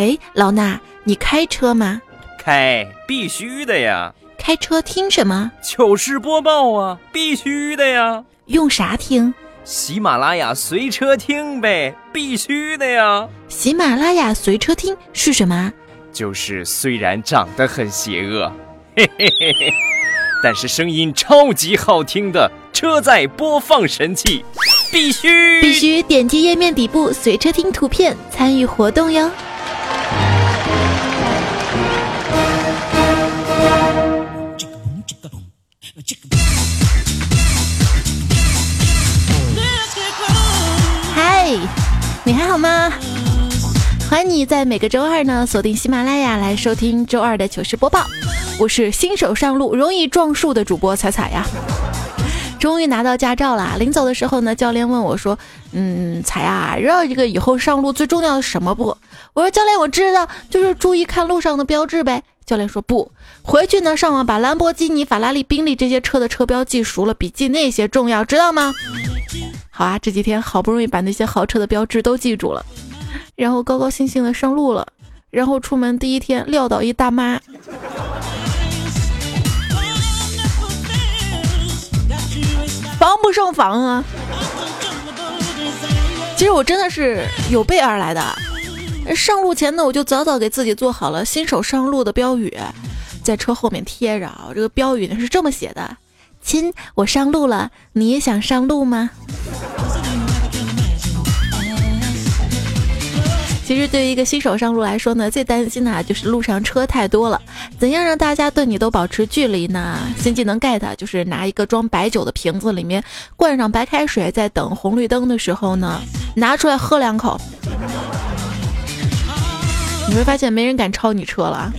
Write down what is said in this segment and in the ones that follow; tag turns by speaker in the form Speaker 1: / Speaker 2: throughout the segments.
Speaker 1: 哎，老衲，你开车吗？
Speaker 2: 开，必须的呀。
Speaker 1: 开车听什么？
Speaker 2: 糗事播报啊，必须的呀。
Speaker 1: 用啥听？
Speaker 2: 喜马拉雅随车听呗，必须的呀。
Speaker 1: 喜马拉雅随车听是什么？
Speaker 2: 就是虽然长得很邪恶，嘿嘿嘿嘿，但是声音超级好听的车载播放神器，必须
Speaker 1: 必须点击页面底部随车听图片参与活动哟。嗨，你还好吗？欢迎你在每个周二呢锁定喜马拉雅来收听周二的糗事播报。我是新手上路容易撞树的主播彩彩呀。终于拿到驾照啦！临走的时候呢，教练问我说：“嗯，彩啊，知道这个以后上路最重要的什么不？”我说：“教练，我知道，就是注意看路上的标志呗。”教练说：“不，回去呢上网把兰博基尼、法拉利、宾利这些车的车标记熟了，比记那些重要，知道吗？”好啊，这几天好不容易把那些豪车的标志都记住了。然后高高兴兴的上路了，然后出门第一天撂倒一大妈，防不胜防啊！其实我真的是有备而来的，上路前呢我就早早给自己做好了新手上路的标语，在车后面贴着。这个标语呢是这么写的：“亲，我上路了，你也想上路吗？”其实对于一个新手上路来说呢，最担心的就是路上车太多了，怎样让大家对你都保持距离呢？新技能 get 就是拿一个装白酒的瓶子，里面灌上白开水，在等红绿灯的时候呢，拿出来喝两口，你会发现没人敢超你车了。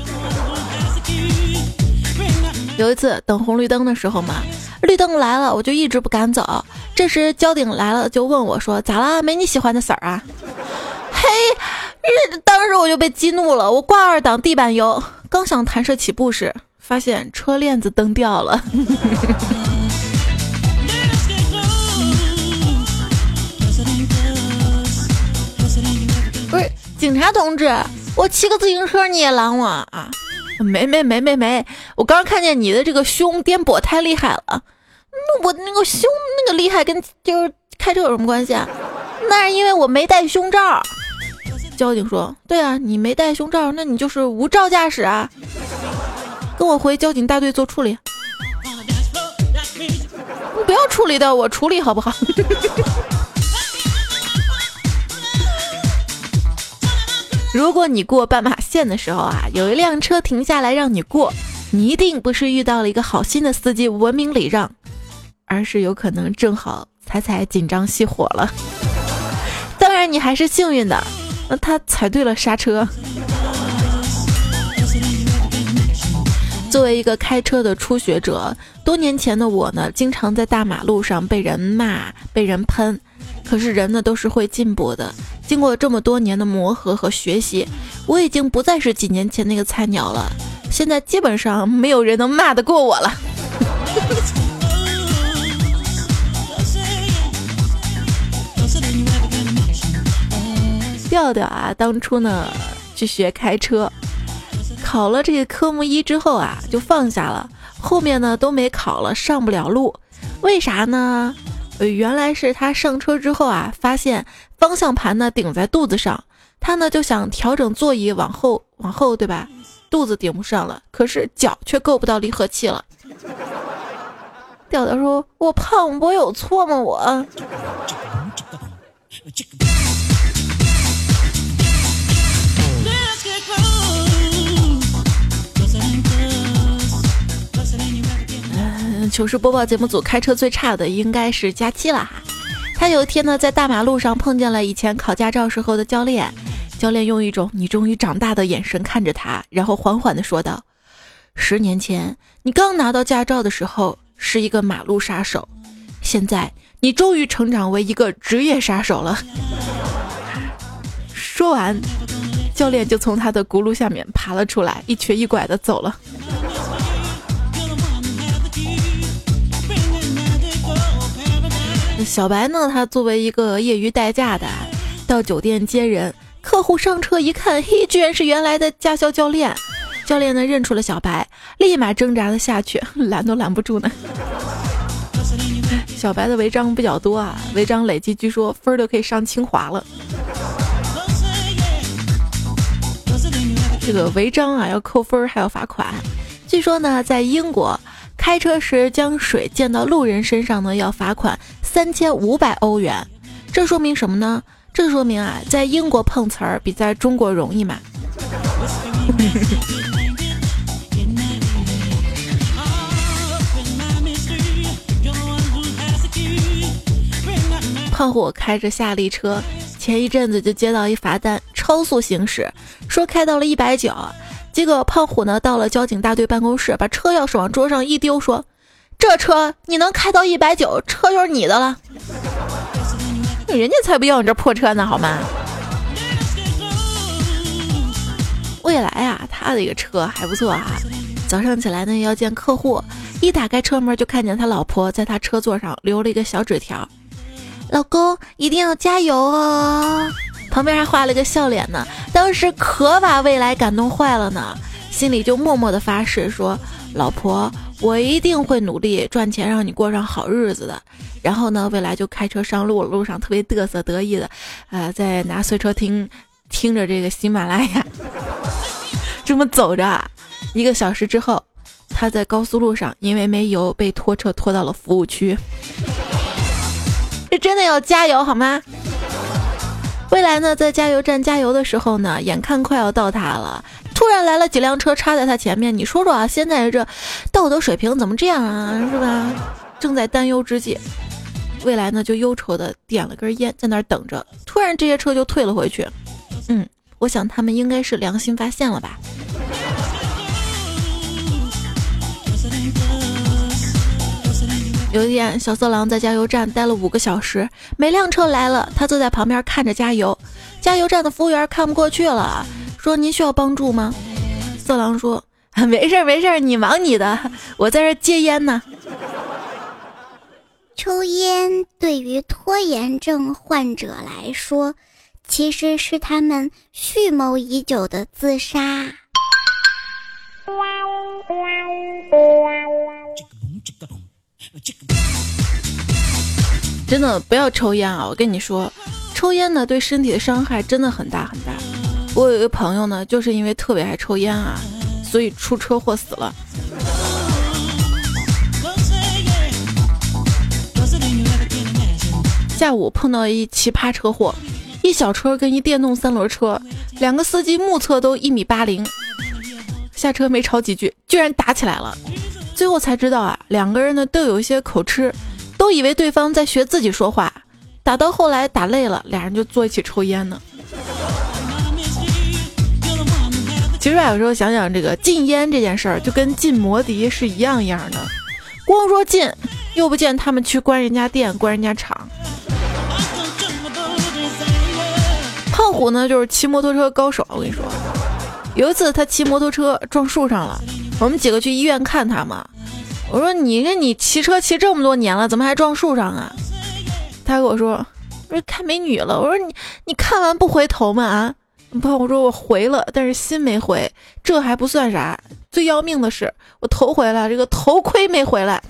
Speaker 1: 有一次等红绿灯的时候嘛，绿灯来了，我就一直不敢走。这时交警来了，就问我说：“咋啦？没你喜欢的色儿啊？”嘿，当时我就被激怒了，我挂二档地板油，刚想弹射起步时，发现车链子蹬掉了。不是警察同志，我骑个自行车你也拦我啊？没没没没没，我刚看见你的这个胸颠簸太厉害了，那我那个胸那个厉害跟就是开车有什么关系啊？那是因为我没戴胸罩。交警说：“对啊，你没戴胸罩，那你就是无照驾驶啊！跟我回交警大队做处理。你不要处理的，我处理好不好？如果你过斑马线的时候啊，有一辆车停下来让你过，你一定不是遇到了一个好心的司机文明礼让，而是有可能正好踩踩紧张熄火了。当然，你还是幸运的。”那他踩对了刹车。作为一个开车的初学者，多年前的我呢，经常在大马路上被人骂、被人喷。可是人呢，都是会进步的。经过这么多年的磨合和学习，我已经不再是几年前那个菜鸟了。现在基本上没有人能骂得过我了。调调啊，当初呢去学开车，考了这个科目一之后啊，就放下了，后面呢都没考了，上不了路，为啥呢？原来是他上车之后啊，发现方向盘呢顶在肚子上，他呢就想调整座椅往后往后，对吧？肚子顶不上了，可是脚却够不到离合器了。调调说：“我胖，我有错吗？我。”糗事播报节目组开车最差的应该是佳期了哈。他有一天呢，在大马路上碰见了以前考驾照时候的教练，教练用一种“你终于长大”的眼神看着他，然后缓缓地说道：“十年前你刚拿到驾照的时候是一个马路杀手，现在你终于成长为一个职业杀手了。”说完，教练就从他的轱辘下面爬了出来，一瘸一拐地走了。小白呢？他作为一个业余代驾的，到酒店接人，客户上车一看，嘿，居然是原来的驾校教练。教练呢认出了小白，立马挣扎了下去，拦都拦不住呢。小白的违章比较多啊，违章累计据说分儿都可以上清华了。这个违章啊要扣分还要罚款。据说呢，在英国开车时将水溅到路人身上呢要罚款三千五百欧元。这说明什么呢？这说明啊，在英国碰瓷儿比在中国容易嘛。胖虎开着夏利车，前一阵子就接到一罚单，超速行驶，说开到了一百九。结果胖虎呢到了交警大队办公室，把车钥匙往桌上一丢，说：“这车你能开到一百九，车就是你的了。”人家才不要你这破车呢，好吗？未来啊，他的一个车还不错啊。早上起来呢要见客户，一打开车门就看见他老婆在他车座上留了一个小纸条。老公一定要加油哦！旁边还画了个笑脸呢，当时可把未来感动坏了呢，心里就默默的发誓说：“老婆，我一定会努力赚钱，让你过上好日子的。”然后呢，未来就开车上路，路上特别嘚瑟得意的，呃，在拿随车听听着这个喜马拉雅，这么走着，一个小时之后，他在高速路上因为没油被拖车拖到了服务区。这真的要加油好吗？未来呢，在加油站加油的时候呢，眼看快要到他了，突然来了几辆车插在他前面。你说说啊，现在这道德水平怎么这样啊？是吧？正在担忧之际，未来呢就忧愁的点了根烟，在那儿等着。突然这些车就退了回去。嗯，我想他们应该是良心发现了吧。有一天，小色狼在加油站待了五个小时，每辆车来了，他坐在旁边看着加油。加油站的服务员看不过去了，说：“您需要帮助吗？”色狼说：“没事没事，你忙你的，我在这戒烟呢。”
Speaker 3: 抽烟对于拖延症患者来说，其实是他们蓄谋已久的自杀。
Speaker 1: 真的不要抽烟啊！我跟你说，抽烟呢对身体的伤害真的很大很大。我有一个朋友呢，就是因为特别爱抽烟啊，所以出车祸死了。下午碰到一奇葩车祸，一小车跟一电动三轮车，两个司机目测都一米八零，下车没吵几句，居然打起来了。最后才知道啊，两个人呢都有一些口吃，都以为对方在学自己说话。打到后来打累了，俩人就坐一起抽烟呢。其实啊，有时候想想这个禁烟这件事儿，就跟禁摩的是一样一样的。光说禁，又不见他们去关人家店、关人家厂。胖虎呢，就是骑摩托车高手。我跟你说，有一次他骑摩托车撞树上了。我们几个去医院看他嘛，我说你这你骑车骑这么多年了，怎么还撞树上啊？他跟我说，不是看美女了。我说你你看完不回头吗？啊？不，我说我回了，但是心没回，这还不算啥，最要命的是我头回来，这个头盔没回来，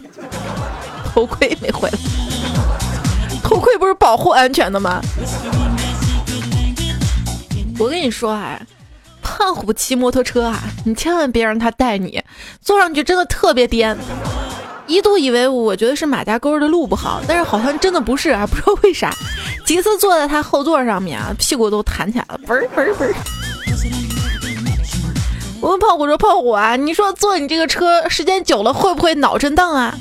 Speaker 1: 头盔没回来，头盔不是保护安全的吗？我跟你说啊。胖虎骑摩托车啊，你千万别让他带你，坐上去真的特别颠。一度以为我觉得是马家沟的路不好，但是好像真的不是啊，不知道为啥。几次坐在他后座上面啊，屁股都弹起来了，嘣嘣嘣。我问胖虎说：“胖虎啊，你说坐你这个车时间久了会不会脑震荡啊？”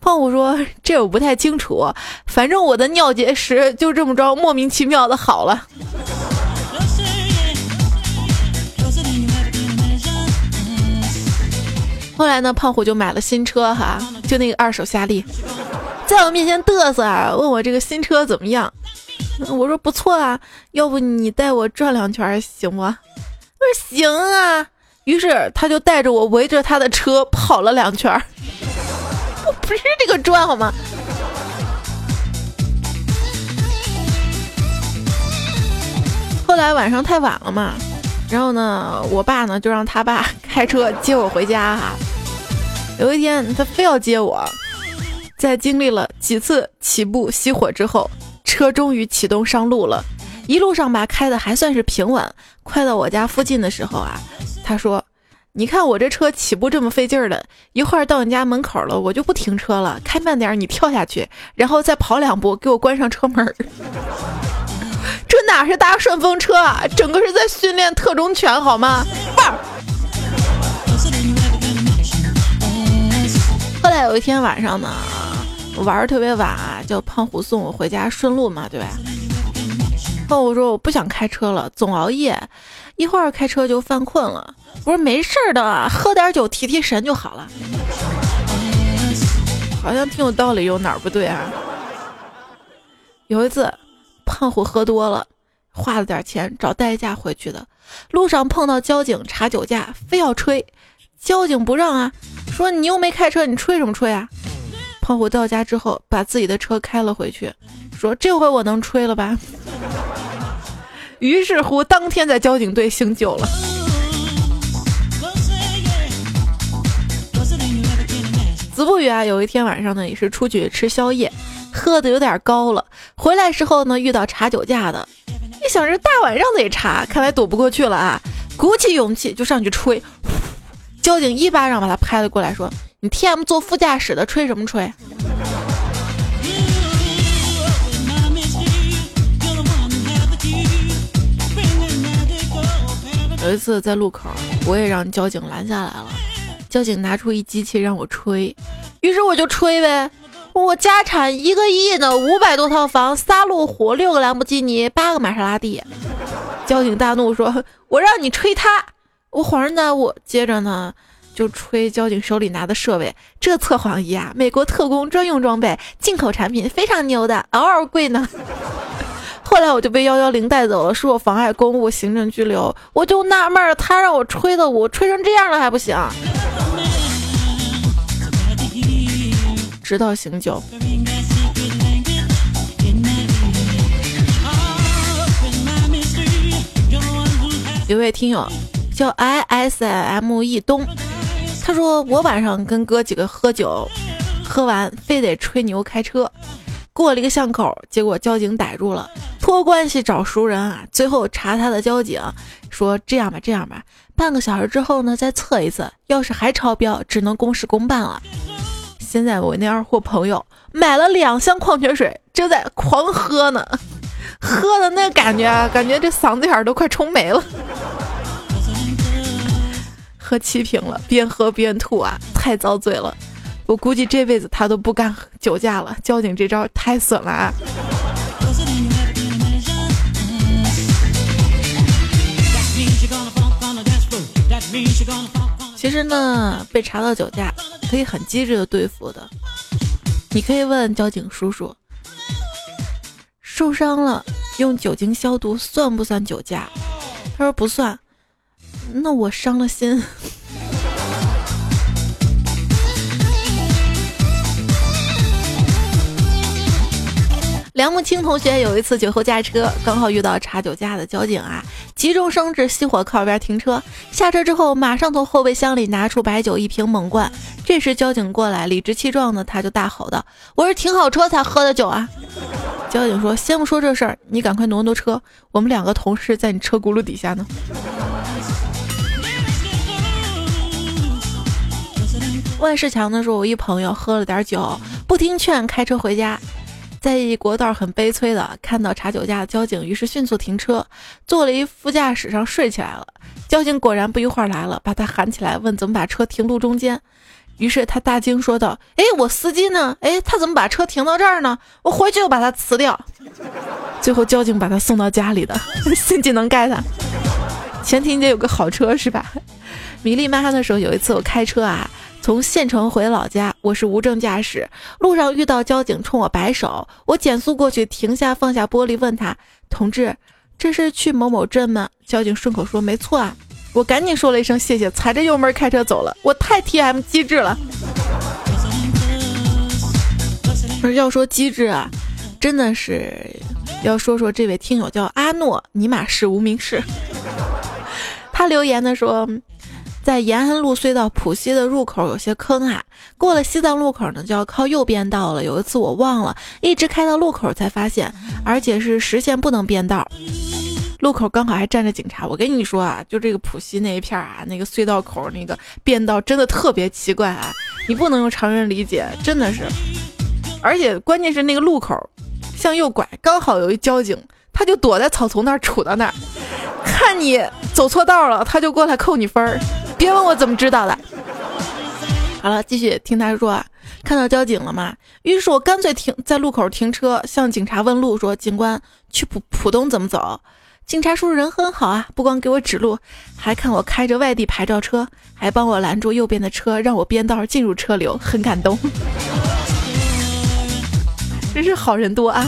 Speaker 1: 胖虎说：“这我不太清楚，反正我的尿结石就这么着莫名其妙的好了。”后来呢，胖虎就买了新车哈，就那个二手夏利，在我面前嘚瑟啊，问我这个新车怎么样？我说不错啊，要不你带我转两圈行不？我说行啊。于是他就带着我围着他的车跑了两圈。我不是这个转好吗？后来晚上太晚了嘛，然后呢，我爸呢就让他爸开车接我回家哈。有一天他非要接我，在经历了几次起步熄火之后，车终于启动上路了。一路上吧开的还算是平稳，快到我家附近的时候啊，他说。你看我这车起步这么费劲儿的，一会儿到你家门口了，我就不停车了，开慢点，你跳下去，然后再跑两步，给我关上车门。这哪是搭顺风车啊，整个是在训练特种犬好吗？棒！在有一天晚上呢，我玩儿特别晚，叫胖虎送我回家顺路嘛，对吧？胖虎说我不想开车了，总熬夜，一会儿开车就犯困了。我说没事儿的，喝点酒提提神就好了。好像挺有道理，有哪儿不对啊？有一次，胖虎喝多了，花了点钱找代驾回去的，路上碰到交警查酒驾，非要吹，交警不让啊，说你又没开车，你吹什么吹啊？胖虎到家之后，把自己的车开了回去，说这回我能吹了吧？于是乎，当天在交警队醒酒了。子不语啊，有一天晚上呢，也是出去吃宵夜，喝的有点高了。回来时候呢，遇到查酒驾的，一想这大晚上得查，看来躲不过去了啊，鼓起勇气就上去吹。交警一巴掌把他拍了过来，说：“你 T M 坐副驾驶的，吹什么吹？”有一次在路口，我也让交警拦下来了。交警拿出一机器让我吹，于是我就吹呗。我家产一个亿呢，五百多套房，仨路虎，六个兰博基尼，八个玛莎拉蒂。交警大怒说：“我让你吹他！”我恍然大悟，接着呢就吹交警手里拿的设备。这测谎仪啊，美国特工专用装备，进口产品，非常牛的，嗷嗷贵呢。后来我就被幺幺零带走了，说我妨碍公务，行政拘留。我就纳闷儿，他让我吹的舞吹成这样了还不行？直到醒酒。有位听友叫 I S M E 东，他说我晚上跟哥几个喝酒，喝完非得吹牛开车，过了一个巷口，结果交警逮住了，托关系找熟人啊，最后查他的交警说这样吧，这样吧，半个小时之后呢再测一次，要是还超标，只能公事公办了。现在我那二货朋友买了两箱矿泉水，正在狂喝呢，喝的那感觉，感觉这嗓子眼都快冲没了，喝七瓶了，边喝边吐啊，太遭罪了。我估计这辈子他都不干酒驾了，交警这招太损了啊！其实呢，被查到酒驾可以很机智的对付的。你可以问交警叔叔，受伤了用酒精消毒算不算酒驾？他说不算。那我伤了心。梁木青同学有一次酒后驾车，刚好遇到查酒驾的交警啊，急中生智，熄火靠边停车。下车之后，马上从后备箱里拿出白酒一瓶猛灌。这时交警过来，理直气壮的他就大吼道：“我是停好车才喝的酒啊！”交警说：“先不说这事儿，你赶快挪挪车，我们两个同事在你车轱辘底下呢。”万事强的时候：“我一朋友喝了点酒，不听劝，开车回家。”在一国道很悲催的看到查酒驾的交警，于是迅速停车，坐了一副驾驶上睡起来了。交警果然不一会儿来了，把他喊起来问怎么把车停路中间。于是他大惊说道：“哎，我司机呢？哎，他怎么把车停到这儿呢？我回去就把他辞掉。”最后交警把他送到家里的，新技能 get。前提你得有个好车是吧？米粒曼哈的时候有一次我开车啊。从县城回老家，我是无证驾驶，路上遇到交警冲我摆手，我减速过去，停下放下玻璃，问他：“同志，这是去某某镇吗？”交警顺口说：“没错啊。”我赶紧说了一声谢谢，踩着油门开车走了。我太 T M 机智了。要说机智啊，真的是要说说这位听友叫阿诺尼玛是无名氏，他留言的说。在延安路隧道浦西的入口有些坑啊，过了西藏路口呢就要靠右边道了。有一次我忘了，一直开到路口才发现，而且是实线不能变道。路口刚好还站着警察。我跟你说啊，就这个浦西那一片啊，那个隧道口那个变道真的特别奇怪啊，你不能用常人理解，真的是。而且关键是那个路口向右拐，刚好有一交警，他就躲在草丛那儿杵到那儿，看你走错道了，他就过来扣你分儿。别问我怎么知道的。好了，继续听他说啊，看到交警了吗？于是我干脆停在路口停车，向警察问路，说：“警官，去浦浦东怎么走？”警察叔叔人很好啊，不光给我指路，还看我开着外地牌照车，还帮我拦住右边的车，让我变道进入车流，很感动。真是好人多啊！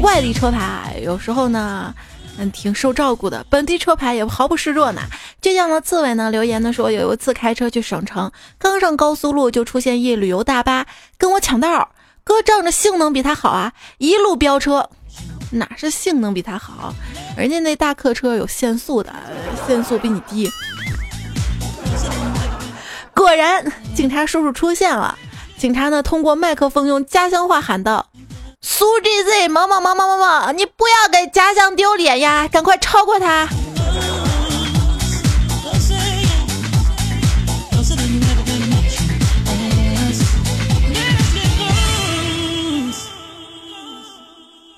Speaker 1: 外地车牌有时候呢。嗯，挺受照顾的，本地车牌也毫不示弱呢。倔强的刺猬呢留言的说，有一次开车去省城，刚上高速路就出现一旅游大巴跟我抢道，哥仗着性能比他好啊，一路飙车，哪是性能比他好，人家那大客车有限速的，限速比你低。果然，警察叔叔出现了，警察呢通过麦克风用家乡话喊道。苏 GZ，萌萌萌萌萌萌，你不要给家乡丢脸呀！赶快超过他。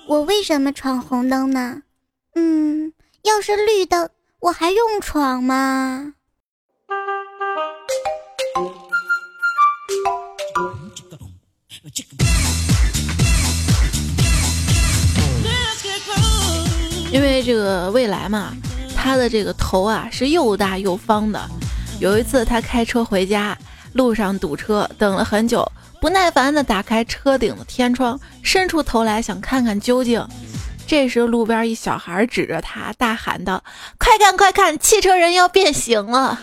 Speaker 3: 我为什么闯红灯呢？嗯，要是绿灯，我还用闯吗？
Speaker 1: 因为这个未来嘛，他的这个头啊是又大又方的。有一次他开车回家，路上堵车，等了很久，不耐烦地打开车顶的天窗，伸出头来想看看究竟。这时路边一小孩指着他大喊道：“快看快看，汽车人要变形了！”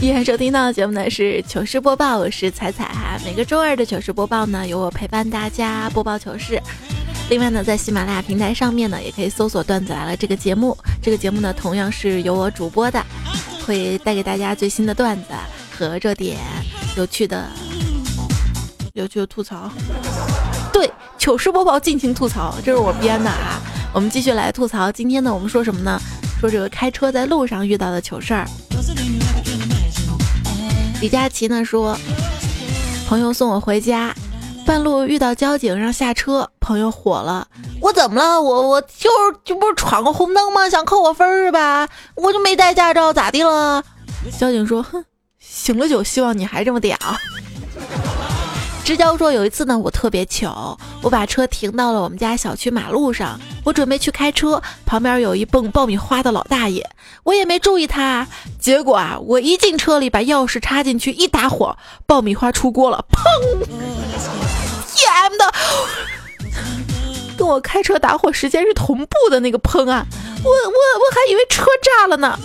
Speaker 1: 依然收听到的节目呢是糗事播报，我是彩彩哈。每个周二的糗事播报呢，有我陪伴大家播报糗事。另外呢，在喜马拉雅平台上面呢，也可以搜索“段子来了”这个节目。这个节目呢，同样是由我主播的，会带给大家最新的段子和热点、有趣的、有趣的吐槽。对，糗事播报尽情吐槽，这是我编的啊。我们继续来吐槽，今天呢，我们说什么呢？说这个开车在路上遇到的糗事儿。李佳琦呢说，朋友送我回家，半路遇到交警让下车，朋友火了，我怎么了？我我就是就不是闯个红灯吗？想扣我分是吧？我就没带驾照，咋的了？交警说，哼，醒了酒，希望你还这么屌。支交说有一次呢，我特别糗，我把车停到了我们家小区马路上，我准备去开车，旁边有一蹦爆米花的老大爷，我也没注意他，结果啊，我一进车里把钥匙插进去一打火，爆米花出锅了，砰！T M 的，跟我开车打火时间是同步的那个砰啊，我我我还以为车炸了呢，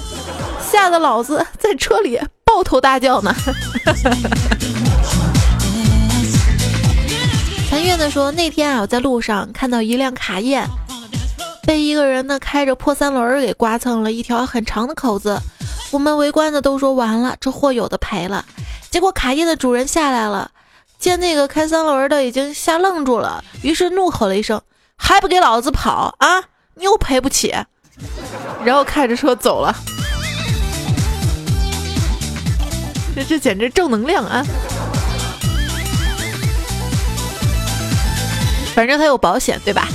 Speaker 1: 吓得老子在车里抱头大叫呢。残月的说：“那天啊，我在路上看到一辆卡宴，被一个人呢开着破三轮给刮蹭了一条很长的口子。我们围观的都说完了，这货有的赔了。结果卡宴的主人下来了，见那个开三轮的已经吓愣住了，于是怒吼了一声：还不给老子跑啊！你又赔不起。然后开着车走了。这这简直正能量啊！”反正他有保险，对吧？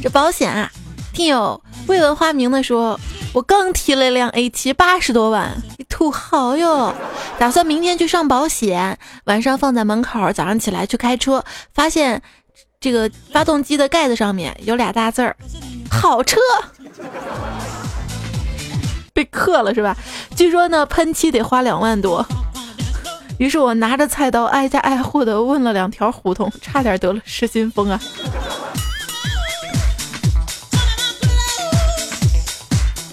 Speaker 1: 这保险啊，听友未闻花名的说，我刚提了一辆 A 七，八十多万，土豪哟！打算明天去上保险，晚上放在门口，早上起来去开车，发现这个发动机的盖子上面有俩大字儿“好车”，被刻了是吧？据说呢，喷漆得花两万多。于是我拿着菜刀挨家挨户的问了两条胡同，差点得了失心疯啊！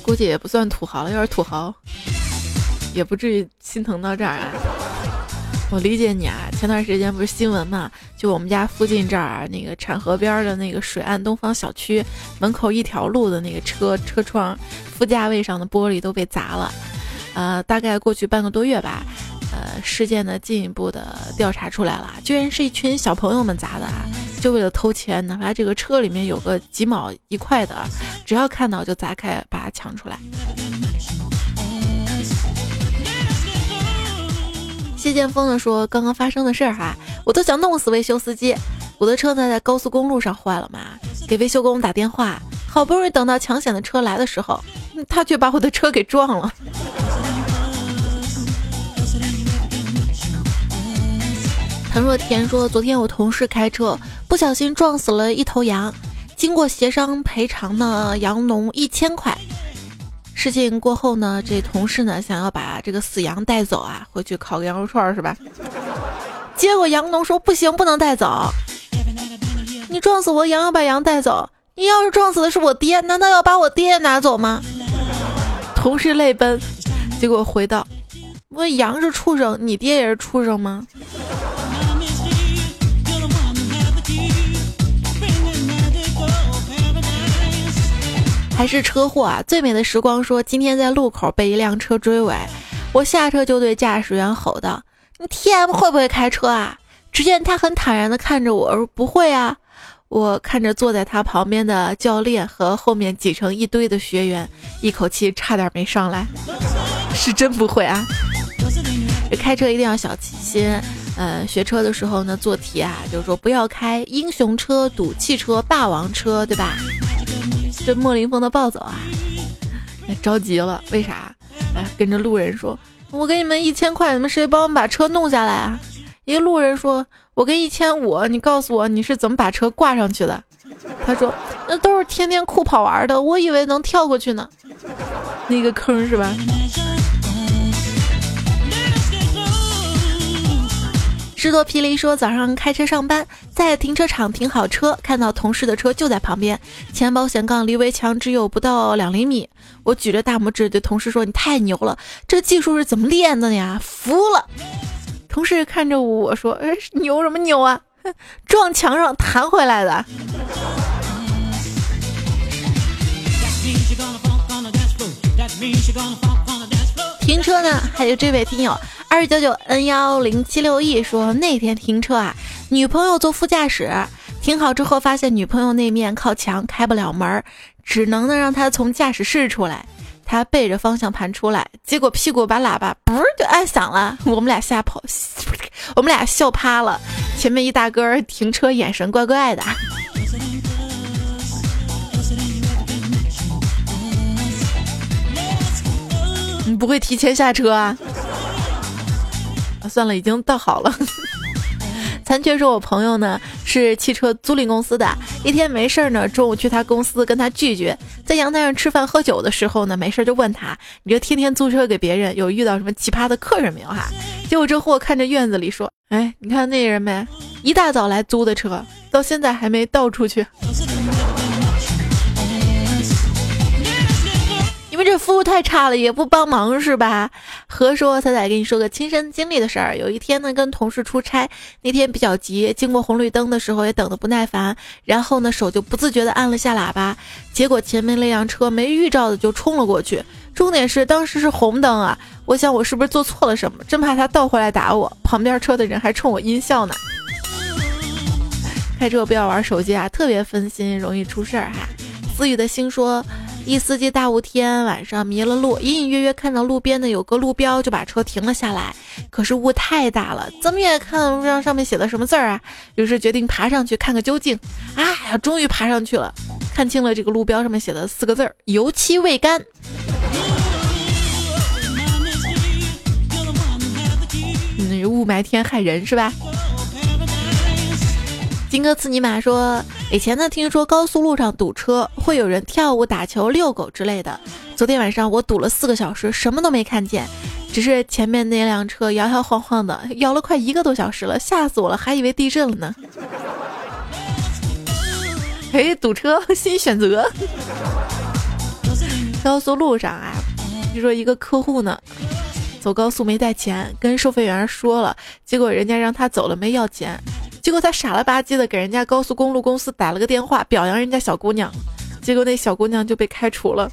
Speaker 1: 估计也不算土豪了。要是土豪，也不至于心疼到这儿啊。我理解你啊，前段时间不是新闻嘛，就我们家附近这儿那个产河边的那个水岸东方小区门口一条路的那个车车窗副驾位上的玻璃都被砸了。呃，大概过去半个多月吧，呃事件呢进一步的调查出来了，居然是一群小朋友们砸的啊！就为了偷钱，哪怕这个车里面有个几毛一块的，只要看到就砸开，把它抢出来。谢剑锋呢说：“刚刚发生的事儿哈，我都想弄死维修司机。我的车呢在高速公路上坏了嘛，给维修工打电话，好不容易等到抢险的车来的时候，他却把我的车给撞了。”陈若田说：“昨天我同事开车不小心撞死了一头羊，经过协商赔偿呢，羊农一千块。”事情过后呢，这同事呢想要把这个死羊带走啊，回去烤个羊肉串是吧？结果羊农说不行，不能带走。你撞死我羊，要把羊带走。你要是撞死的是我爹，难道要把我爹拿走吗？同事泪奔，结果回道：我羊是畜生，你爹也是畜生吗？还是车祸啊！最美的时光说，今天在路口被一辆车追尾，我下车就对驾驶员吼道：“你 T M 会不会开车啊？”只见他很坦然地看着我说：“不会啊。”我看着坐在他旁边的教练和后面挤成一堆的学员，一口气差点没上来。是真不会啊！开车一定要小心。呃，学车的时候呢，做题啊，就是说不要开英雄车、赌气车、霸王车，对吧？这莫林峰的暴走啊，着急了，为啥？哎，跟着路人说：“我给你们一千块，你们谁帮我把车弄下来啊？”一个路人说：“我给一千五，你告诉我你是怎么把车挂上去的？”他说：“那都是天天酷跑玩的，我以为能跳过去呢，那个坑是吧？”智多霹雳说：“早上开车上班，在停车场停好车，看到同事的车就在旁边，前保险杠离围墙只有不到两厘米。我举着大拇指对同事说：‘你太牛了，这技术是怎么练的呀？’服了。同事看着我说：‘哎，牛什么牛啊？撞墙上弹回来的。’停车呢？还有这位听友。”二九九 n 幺零七六 e 说那天停车啊，女朋友坐副驾驶，停好之后发现女朋友那面靠墙开不了门，只能呢让她从驾驶室出来。他背着方向盘出来，结果屁股把喇叭嘣就按响了，我们俩吓跑，我们俩笑趴了。前面一大哥停车眼神怪怪的。不会提前下车啊？算了，已经倒好了。残缺说，我朋友呢是汽车租赁公司的，一天没事儿呢，中午去他公司跟他拒绝，在阳台上吃饭喝酒的时候呢，没事就问他，你这天天租车给别人，有遇到什么奇葩的客人没有哈？结果这货看着院子里说，哎，你看那人没，一大早来租的车，到现在还没倒出去。这服务太差了，也不帮忙是吧？何说彩彩给你说个亲身经历的事儿。有一天呢，跟同事出差，那天比较急，经过红绿灯的时候也等得不耐烦，然后呢手就不自觉的按了下喇叭，结果前面那辆车没预兆的就冲了过去。重点是当时是红灯啊，我想我是不是做错了什么，真怕他倒回来打我。旁边车的人还冲我阴笑呢。开 车不要玩手机啊，特别分心，容易出事儿哈。思雨的心说。一司机大雾天晚上迷了路，隐隐约约看到路边的有个路标，就把车停了下来。可是雾太大了，怎么也看不上上面写的什么字儿啊？于是决定爬上去看个究竟。啊呀，终于爬上去了，看清了这个路标上面写的四个字儿：油漆未干。那雾霾天害人是吧？金哥刺尼玛说：“以前呢，听说高速路上堵车会有人跳舞、打球、遛狗之类的。昨天晚上我堵了四个小时，什么都没看见，只是前面那辆车摇摇晃晃的，摇了快一个多小时了，吓死我了，还以为地震了呢。”哎，堵车新选择。高速路上啊，就说一个客户呢，走高速没带钱，跟收费员说了，结果人家让他走了没要钱，结果他傻了吧唧的给人家高速公路公司打了个电话，表扬人家小姑娘，结果那小姑娘就被开除了。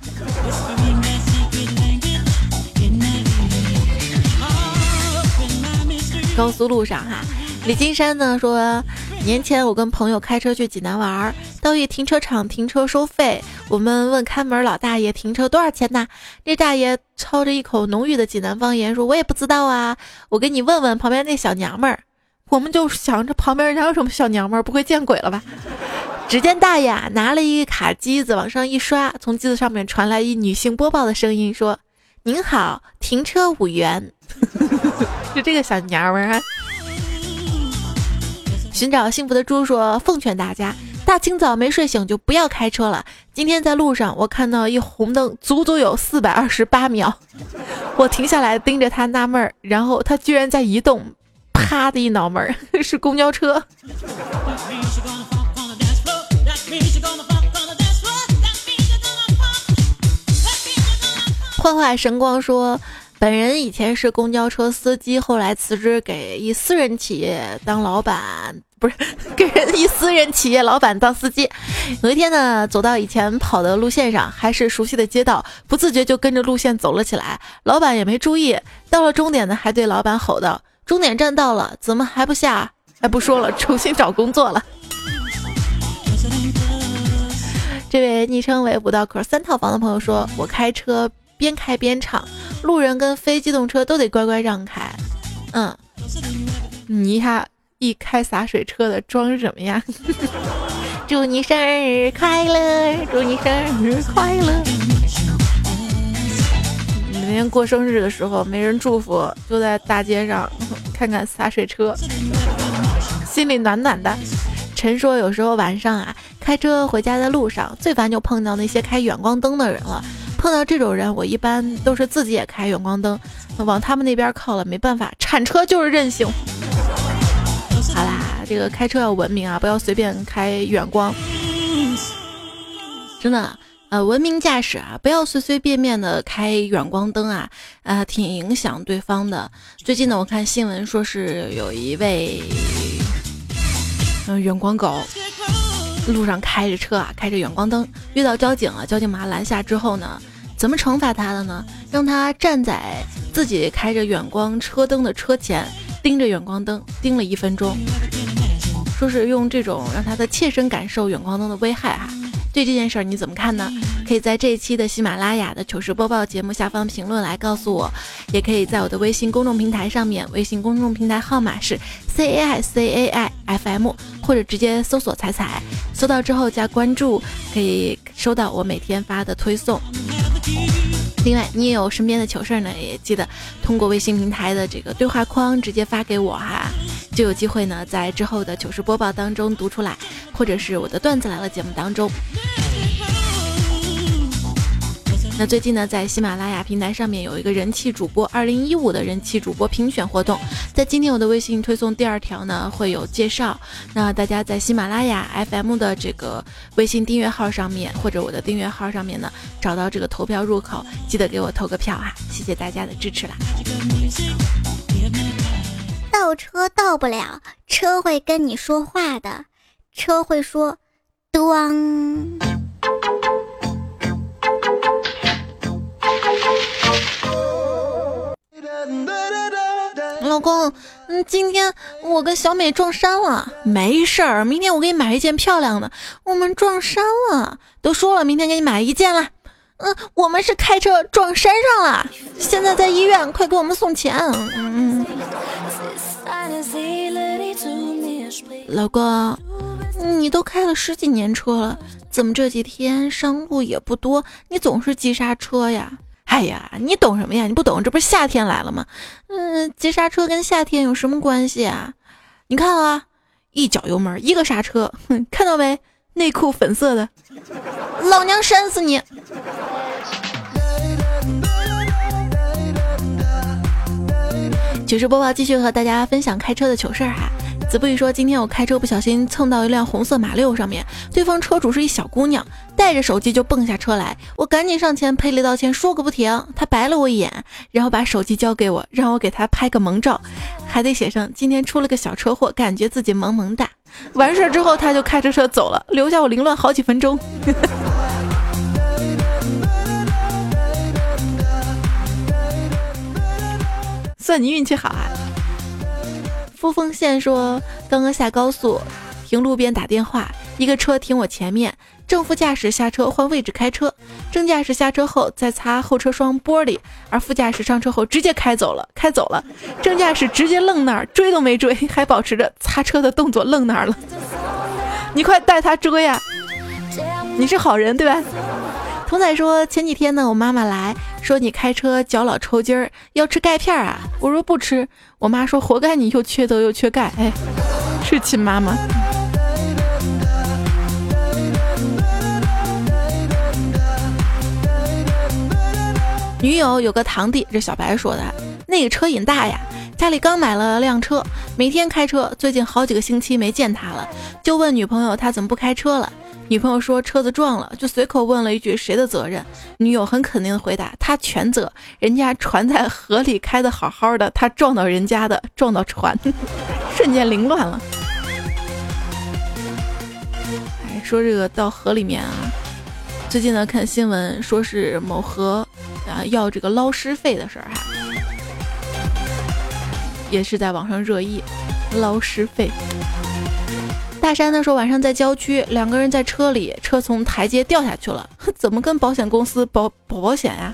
Speaker 1: 高速路上哈，李金山呢说，年前我跟朋友开车去济南玩，到一停车场停车收费，我们问看门老大爷停车多少钱呢？这大爷操着一口浓郁的济南方言说：“我也不知道啊，我给你问问旁边那小娘们儿。”我们就想着旁边人家有什么小娘们儿，不会见鬼了吧？只见大爷拿了一卡机子往上一刷，从机子上面传来一女性播报的声音说：“您好，停车五元。” 就这个小娘们儿，寻找幸福的猪说：“奉劝大家，大清早没睡醒就不要开车了。今天在路上，我看到一红灯，足足有四百二十八秒，我停下来盯着他纳闷儿，然后他居然在移动，啪的一脑门儿，是公交车。”幻化神光说。本人以前是公交车司机，后来辞职给一私人企业当老板，不是 给人一私人企业老板当司机。有一天呢，走到以前跑的路线上，还是熟悉的街道，不自觉就跟着路线走了起来。老板也没注意，到了终点呢，还对老板吼道：“终点站到了，怎么还不下？哎，不说了，重新找工作了。”这位昵称为“五道口三套房”的朋友说：“我开车。”边开边唱，路人跟非机动车都得乖乖让开。嗯，你一下一开洒水车的装什么呀？祝你生日快乐，祝你生日快乐。每天过生日的时候没人祝福，就在大街上看看洒水车，心里暖暖的。陈说有时候晚上啊，开车回家的路上，最烦就碰到那些开远光灯的人了。碰到这种人，我一般都是自己也开远光灯，往他们那边靠了。没办法，铲车就是任性。好啦，这个开车要文明啊，不要随便开远光。真的，呃，文明驾驶啊，不要随随便便的开远光灯啊，啊，挺影响对方的。最近呢，我看新闻说是有一位，嗯，远光狗。路上开着车啊，开着远光灯，遇到交警了，交警把他拦下之后呢，怎么惩罚他的呢？让他站在自己开着远光车灯的车前，盯着远光灯盯了一分钟，说是用这种让他的切身感受远光灯的危害哈。对这件事儿你怎么看呢？可以在这一期的喜马拉雅的糗事播报节目下方评论来告诉我，也可以在我的微信公众平台上面，微信公众平台号码是 C A I C A I F M，或者直接搜索彩彩，搜到之后加关注，可以收到我每天发的推送。另外，你也有身边的糗事呢，也记得通过微信平台的这个对话框直接发给我哈，就有机会呢在之后的糗事播报当中读出来，或者是我的段子来了节目当中。那最近呢，在喜马拉雅平台上面有一个人气主播二零一五的人气主播评选活动，在今天我的微信推送第二条呢会有介绍。那大家在喜马拉雅 FM 的这个微信订阅号上面，或者我的订阅号上面呢，找到这个投票入口，记得给我投个票哈，谢谢大家的支持啦。
Speaker 3: 倒车倒不了，车会跟你说话的，车会说，咣。
Speaker 1: 老公，嗯，今天我跟小美撞衫了，没事儿，明天我给你买一件漂亮的。我们撞衫了，都说了，明天给你买一件了。嗯，我们是开车撞山上了，现在在医院，快给我们送钱。嗯嗯。老公，你都开了十几年车了，怎么这几天上路也不多？你总是急刹车呀？哎呀，你懂什么呀？你不懂，这不是夏天来了吗？嗯，急刹车跟夏天有什么关系啊？你看啊，一脚油门，一个刹车，哼，看到没？内裤粉色的，老娘扇死你！糗事播报继续和大家分享开车的糗事儿哈。子不语说：“今天我开车不小心蹭到一辆红色马六上面，对方车主是一小姑娘，带着手机就蹦下车来，我赶紧上前赔礼道歉，说个不停。她白了我一眼，然后把手机交给我，让我给她拍个萌照，还得写上今天出了个小车祸，感觉自己萌萌哒。完事儿之后，他就开着车走了，留下我凌乱好几分钟。算你运气好啊！”富丰县说：“刚刚下高速，停路边打电话，一个车停我前面，正副驾驶下车换位置开车，正驾驶下车后再擦后车窗玻璃，而副驾驶上车后直接开走了，开走了，正驾驶直接愣那儿，追都没追，还保持着擦车的动作愣那儿了。你快带他追呀！你是好人对吧？”童仔说：“前几天呢，我妈妈来说你开车脚老抽筋儿，要吃钙片啊。我说不吃。我妈说活该你又缺德又缺钙。哎，是亲妈妈。女友有个堂弟，这小白说的，那个车瘾大呀，家里刚买了辆车，每天开车，最近好几个星期没见他了，就问女朋友他怎么不开车了。”女朋友说车子撞了，就随口问了一句谁的责任？女友很肯定的回答他全责，人家船在河里开的好好的，他撞到人家的，撞到船，瞬间凌乱了。哎，说这个到河里面啊，最近呢看新闻说是某河啊要这个捞尸费的事儿哈，也是在网上热议，捞尸费。大山呢说晚上在郊区，两个人在车里，车从台阶掉下去了，怎么跟保险公司保保保险呀？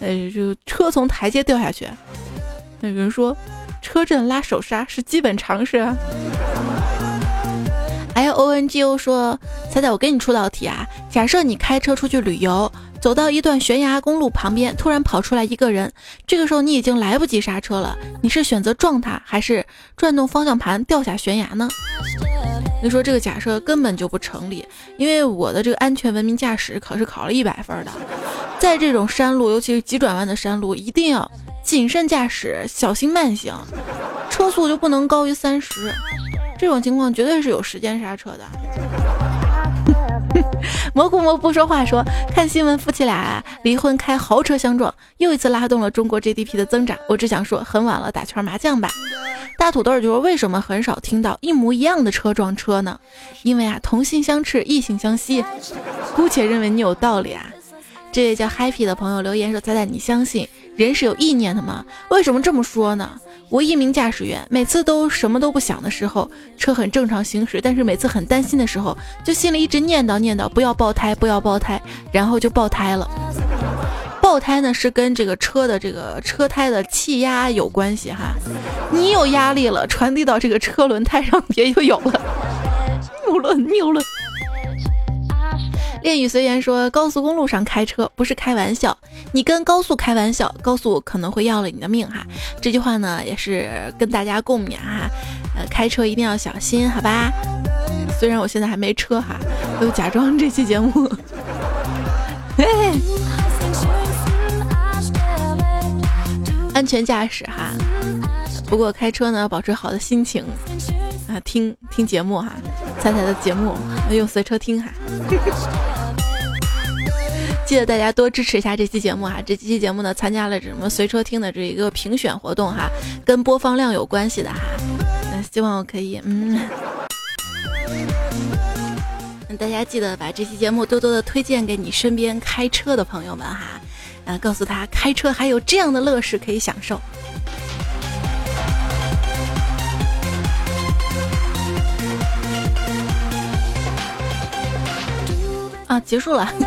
Speaker 1: 呃，就车从台阶掉下去，那有人说车震拉手刹是基本常识啊。L O N G O 说彩彩，我给你出道题啊，假设你开车出去旅游，走到一段悬崖公路旁边，突然跑出来一个人，这个时候你已经来不及刹车了，你是选择撞他，还是转动方向盘掉下悬崖呢？你说这个假设根本就不成立，因为我的这个安全文明驾驶可是考了一百分的，在这种山路，尤其是急转弯的山路，一定要谨慎驾驶，小心慢行，车速就不能高于三十，这种情况绝对是有时间刹车的。蘑菇蘑不说话，说看新闻，夫妻俩离婚开豪车相撞，又一次拉动了中国 GDP 的增长。我只想说，很晚了，打圈麻将吧。大土豆就说：“为什么很少听到一模一样的车撞车呢？因为啊，同性相斥，异性相吸。姑且认为你有道理啊。”这位叫 Happy 的朋友留言说：“仔仔，你相信人是有意念的吗？为什么这么说呢？我一名驾驶员，每次都什么都不想的时候，车很正常行驶；但是每次很担心的时候，就心里一直念叨念叨，不要爆胎，不要爆胎，然后就爆胎了。”爆胎呢是跟这个车的这个车胎的气压有关系哈，你有压力了，传递到这个车轮胎上也就有了。谬论谬论。恋语随缘说，高速公路上开车不是开玩笑，你跟高速开玩笑，高速可能会要了你的命哈。这句话呢也是跟大家共勉哈，呃，开车一定要小心，好吧？虽然我现在还没车哈，都假装这期节目。安全驾驶哈，不过开车呢要保持好的心情啊，听听节目哈，彩彩的节目用随车听哈，记得大家多支持一下这期节目哈，这期节目呢参加了什么随车听的这一个评选活动哈，跟播放量有关系的哈，那希望我可以嗯，大家记得把这期节目多多的推荐给你身边开车的朋友们哈。啊！告诉他开车还有这样的乐事可以享受。啊，结束了。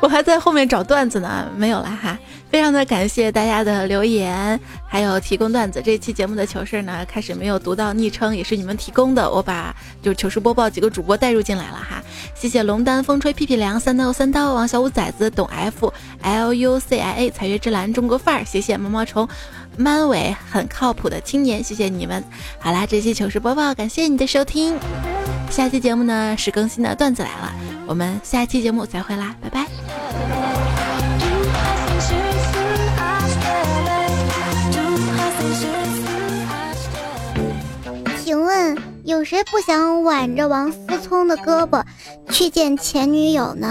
Speaker 1: 我还在后面找段子呢，没有了哈。非常的感谢大家的留言，还有提供段子。这期节目的糗事呢，开始没有读到昵称，也是你们提供的。我把就糗事播报几个主播带入进来了哈。谢谢龙丹、风吹、屁屁凉、三刀三刀、王小五崽子、董 F、L U C I A、彩月之蓝、中国范儿。谢谢毛毛虫、man 伟，很靠谱的青年。谢谢你们。好啦，这期糗事播报，感谢你的收听。下期节目呢是更新的段子来了，我们下期节目再会啦，拜拜。请问
Speaker 3: 有谁不想挽着王思聪的胳膊去见前女友呢？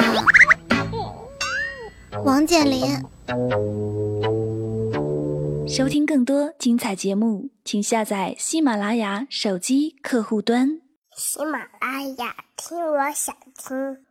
Speaker 3: 王健林。
Speaker 4: 收听更多精彩节目，请下载喜马拉雅手机客户端。
Speaker 5: 喜马拉雅，听我想听。